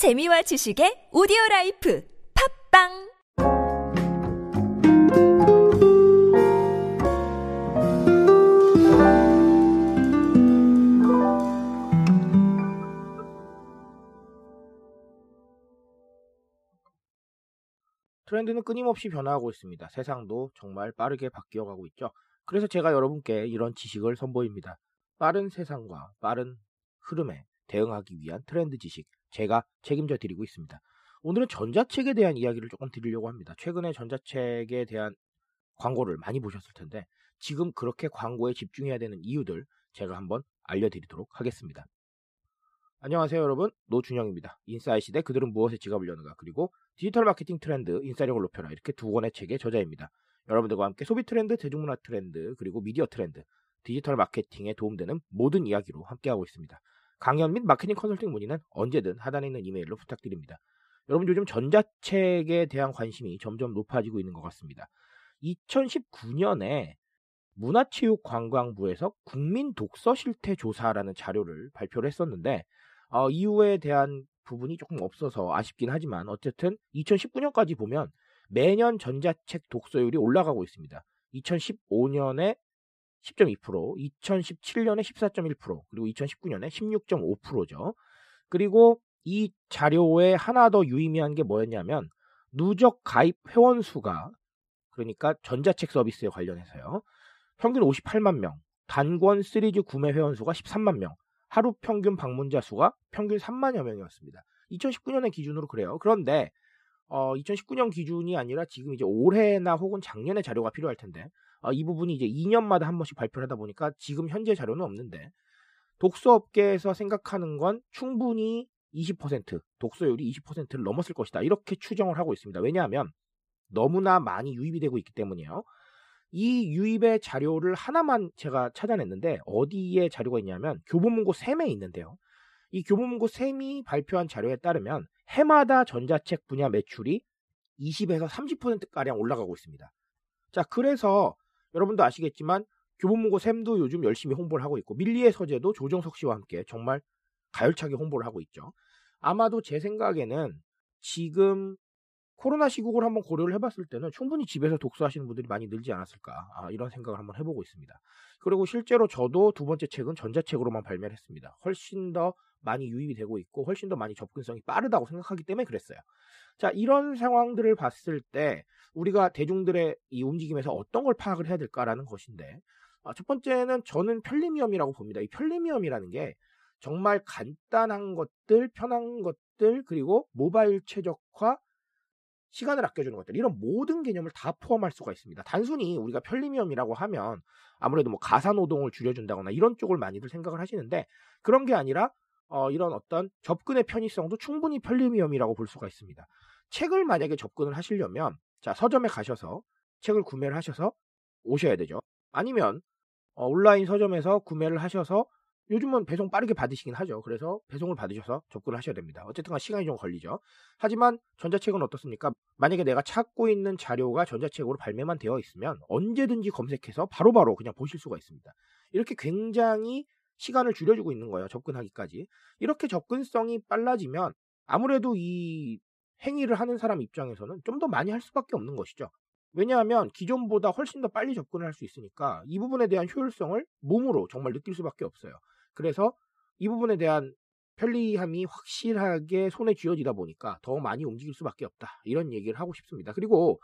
재미와 지식의 오디오 life 팟빵 트렌드는 끊임없이 변화하고 있습니다. 세상도 정말 빠르게 바뀌어가고 있죠. 그래서 제가 여러분께 이런 지식을 선보입니다. 빠른 세상과 빠른 흐름에 대응하기 위한 트렌드 지식 제가 책임져 드리고 있습니다. 오늘은 전자책에 대한 이야기를 조금 드리려고 합니다. 최근에 전자책에 대한 광고를 많이 보셨을 텐데 지금 그렇게 광고에 집중해야 되는 이유들 제가 한번 알려드리도록 하겠습니다. 안녕하세요 여러분 노준영입니다. 인사이 시대 그들은 무엇에 지갑을 여는가 그리고 디지털 마케팅 트렌드 인싸력을 높여라 이렇게 두 권의 책의 저자입니다. 여러분들과 함께 소비 트렌드, 대중문화 트렌드 그리고 미디어 트렌드, 디지털 마케팅에 도움되는 모든 이야기로 함께하고 있습니다. 강연 및 마케팅 컨설팅 문의는 언제든 하단에 있는 이메일로 부탁드립니다. 여러분 요즘 전자책에 대한 관심이 점점 높아지고 있는 것 같습니다. 2019년에 문화체육관광부에서 국민 독서 실태 조사라는 자료를 발표를 했었는데 어, 이유에 대한 부분이 조금 없어서 아쉽긴 하지만 어쨌든 2019년까지 보면 매년 전자책 독서율이 올라가고 있습니다. 2015년에 10.2%, 2017년에 14.1%, 그리고 2019년에 16.5%죠. 그리고 이 자료에 하나 더 유의미한 게 뭐였냐면 누적 가입 회원 수가 그러니까 전자책 서비스에 관련해서요. 평균 58만 명, 단권 시리즈 구매 회원 수가 13만 명, 하루 평균 방문자 수가 평균 3만여 명이었습니다. 2019년의 기준으로 그래요. 그런데 어, 2019년 기준이 아니라 지금 이제 올해나 혹은 작년의 자료가 필요할 텐데 어, 이 부분이 이제 2년마다 한 번씩 발표를 하다 보니까 지금 현재 자료는 없는데 독서업계에서 생각하는 건 충분히 20% 독서율이 20%를 넘었을 것이다 이렇게 추정을 하고 있습니다. 왜냐하면 너무나 많이 유입이 되고 있기 때문이에요. 이 유입의 자료를 하나만 제가 찾아냈는데 어디에 자료가 있냐면 교보문고 샘에 있는데요. 이 교보문고 샘이 발표한 자료에 따르면 해마다 전자책 분야 매출이 20에서 30%가량 올라가고 있습니다. 자, 그래서 여러분도 아시겠지만 교보문고 샘도 요즘 열심히 홍보를 하고 있고 밀리의 서재도 조정석 씨와 함께 정말 가열차게 홍보를 하고 있죠. 아마도 제 생각에는 지금 코로나 시국을 한번 고려를 해봤을 때는 충분히 집에서 독서하시는 분들이 많이 늘지 않았을까 아, 이런 생각을 한번 해보고 있습니다. 그리고 실제로 저도 두 번째 책은 전자책으로만 발매를 했습니다. 훨씬 더 많이 유입이 되고 있고 훨씬 더 많이 접근성이 빠르다고 생각하기 때문에 그랬어요. 자 이런 상황들을 봤을 때 우리가 대중들의 이 움직임에서 어떤 걸 파악을 해야 될까라는 것인데 아, 첫 번째는 저는 편리미엄이라고 봅니다. 이 편리미엄이라는 게 정말 간단한 것들, 편한 것들, 그리고 모바일 최적화, 시간을 아껴주는 것들 이런 모든 개념을 다 포함할 수가 있습니다. 단순히 우리가 편리미엄이라고 하면 아무래도 뭐 가사 노동을 줄여준다거나 이런 쪽을 많이들 생각을 하시는데 그런 게 아니라 어, 이런 어떤 접근의 편의성도 충분히 편리미엄이라고 볼 수가 있습니다. 책을 만약에 접근을 하시려면 자 서점에 가셔서 책을 구매를 하셔서 오셔야 되죠. 아니면 어, 온라인 서점에서 구매를 하셔서 요즘은 배송 빠르게 받으시긴 하죠. 그래서 배송을 받으셔서 접근을 하셔야 됩니다. 어쨌든 시간이 좀 걸리죠. 하지만 전자책은 어떻습니까? 만약에 내가 찾고 있는 자료가 전자책으로 발매만 되어 있으면 언제든지 검색해서 바로바로 바로 그냥 보실 수가 있습니다. 이렇게 굉장히 시간을 줄여주고 있는 거예요. 접근하기까지. 이렇게 접근성이 빨라지면 아무래도 이 행위를 하는 사람 입장에서는 좀 더 많이 할 수밖에 없는 것이죠. 왜냐하면 기존보다 훨씬 더 빨리 접근을 할 수 있으니까 이 부분에 대한 효율성을 몸으로 정말 느낄 수밖에 없어요. 그래서 이 부분에 대한 편리함이 확실하게 손에 쥐어지다 보니까 더 많이 움직일 수밖에 없다. 이런 얘기를 하고 싶습니다. 그리고 어,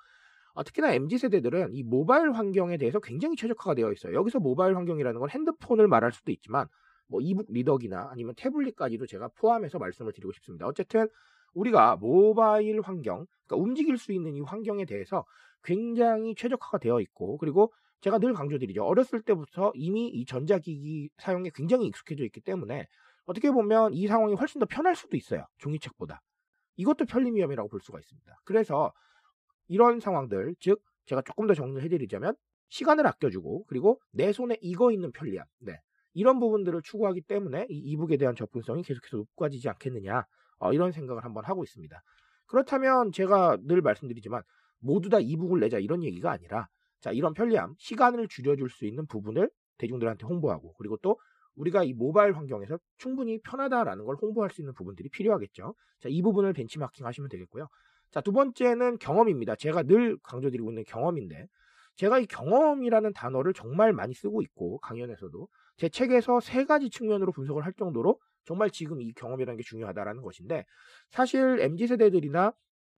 특히나 MZ 세대들은 이 모바일 환경에 대해서 굉장히 최적화가 되어 있어요. 여기서 모바일 환경이라는 건 핸드폰을 말할 수도 있지만 뭐 이북 리더기나 아니면 태블릿까지도 제가 포함해서 말씀을 드리고 싶습니다. 어쨌든 우리가 모바일 환경, 그러니까 움직일 수 있는 이 환경에 대해서 굉장히 최적화가 되어 있고 그리고 제가 늘 강조드리죠. 어렸을 때부터 이미 이 전자기기 사용에 굉장히 익숙해져 있기 때문에 어떻게 보면 이 상황이 훨씬 더 편할 수도 있어요. 종이책보다. 이것도 편리미엄이라고 볼 수가 있습니다. 그래서 이런 상황들, 즉 제가 조금 더 정리를 해드리자면 시간을 아껴주고 그리고 내 손에 익어 있는 편리함, 네. 이런 부분들을 추구하기 때문에 이 이북에 대한 접근성이 계속해서 높아지지 않겠느냐 어, 이런 생각을 한번 하고 있습니다. 그렇다면 제가 늘 말씀드리지만 모두 다 이북을 내자 이런 얘기가 아니라 자, 이런 편리함, 시간을 줄여줄 수 있는 부분을 대중들한테 홍보하고 그리고 또 우리가 이 모바일 환경에서 충분히 편하다라는 걸 홍보할 수 있는 부분들이 필요하겠죠. 자, 이 부분을 벤치마킹 하시면 되겠고요. 자, 두 번째는 경험입니다. 제가 늘 강조드리고 있는 경험인데, 제가 이 경험이라는 단어를 정말 많이 쓰고 있고, 강연에서도 제 책에서 세 가지 측면으로 분석을 할 정도로 정말 지금 이 경험이라는 게 중요하다라는 것인데, 사실 MZ세대들이나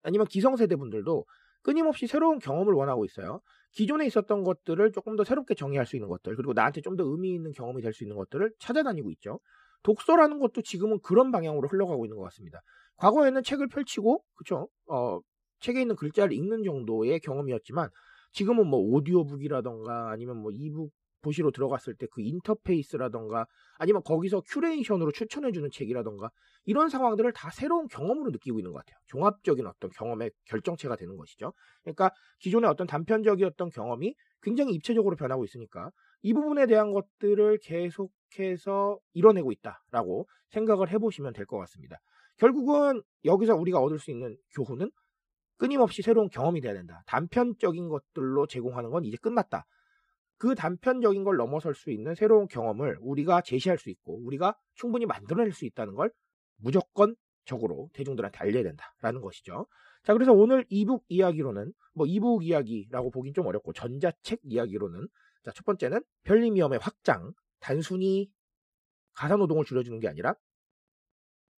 아니면 기성세대 분들도 끊임없이 새로운 경험을 원하고 있어요. 기존에 있었던 것들을 조금 더 새롭게 정의할 수 있는 것들, 그리고 나한테 좀 더 의미 있는 경험이 될 수 있는 것들을 찾아다니고 있죠. 독서라는 것도 지금은 그런 방향으로 흘러가고 있는 것 같습니다. 과거에는 책을 펼치고, 그쵸? 어, 책에 있는 글자를 읽는 정도의 경험이었지만, 지금은 뭐 오디오북이라던가 아니면 뭐 e-book 도서로 들어갔을 때 그 인터페이스라던가 아니면 거기서 curation으로 추천해주는 책이라던가 이런 상황들을 다 새로운 경험으로 느끼고 있는 것 같아요. 종합적인 어떤 경험의 결정체가 되는 것이죠. 그러니까 기존의 어떤 단편적이었던 경험이 굉장히 입체적으로 변하고 있으니까 이 부분에 대한 것들을 계속해서 이뤄내고 있다라고 생각을 해보시면 될 것 같습니다. 결국은 여기서 우리가 얻을 수 있는 교훈은 끊임없이 새로운 경험이 돼야 된다. 단편적인 것들로 제공하는 건 이제 끝났다. 그 단편적인 걸 넘어설 수 있는 새로운 경험을 우리가 제시할 수 있고 우리가 충분히 만들어낼 수 있다는 걸 무조건 적으로 대중들한테 알려야 된다라는 것이죠. 자, 그래서 오늘 이북 이야기로는 뭐 이북 이야기라고 보긴 좀 어렵고 전자책 이야기로는 자, 첫 번째는 편리 위험의 확장. 단순히 가사 노동을 줄여주는 게 아니라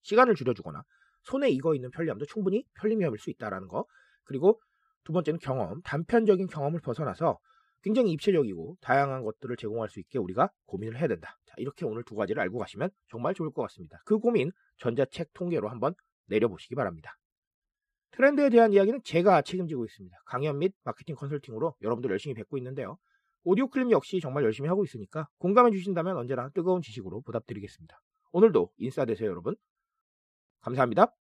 시간을 줄여주거나 손에 익어 있는 편리함도 충분히 편리 위험일 수 있다라는 거. 그리고 두 번째는 경험. 단편적인 경험을 벗어나서 굉장히 입체적이고 다양한 것들을 제공할 수 있게 우리가 고민을 해야 된다. 자, 이렇게 오늘 두 가지를 알고 가시면 정말 좋을 것 같습니다. 그 고민 전자책 통계로 한번 내려보시기 바랍니다. 트렌드에 대한 이야기는 제가 책임지고 있습니다. 강연 및 마케팅 컨설팅으로 여러분들 열심히 뵙고 있는데요. 오디오 클립 역시 정말 열심히 하고 있으니까 공감해 주신다면 언제나 뜨거운 지식으로 보답드리겠습니다. 오늘도 인싸 되세요, 여러분. 감사합니다.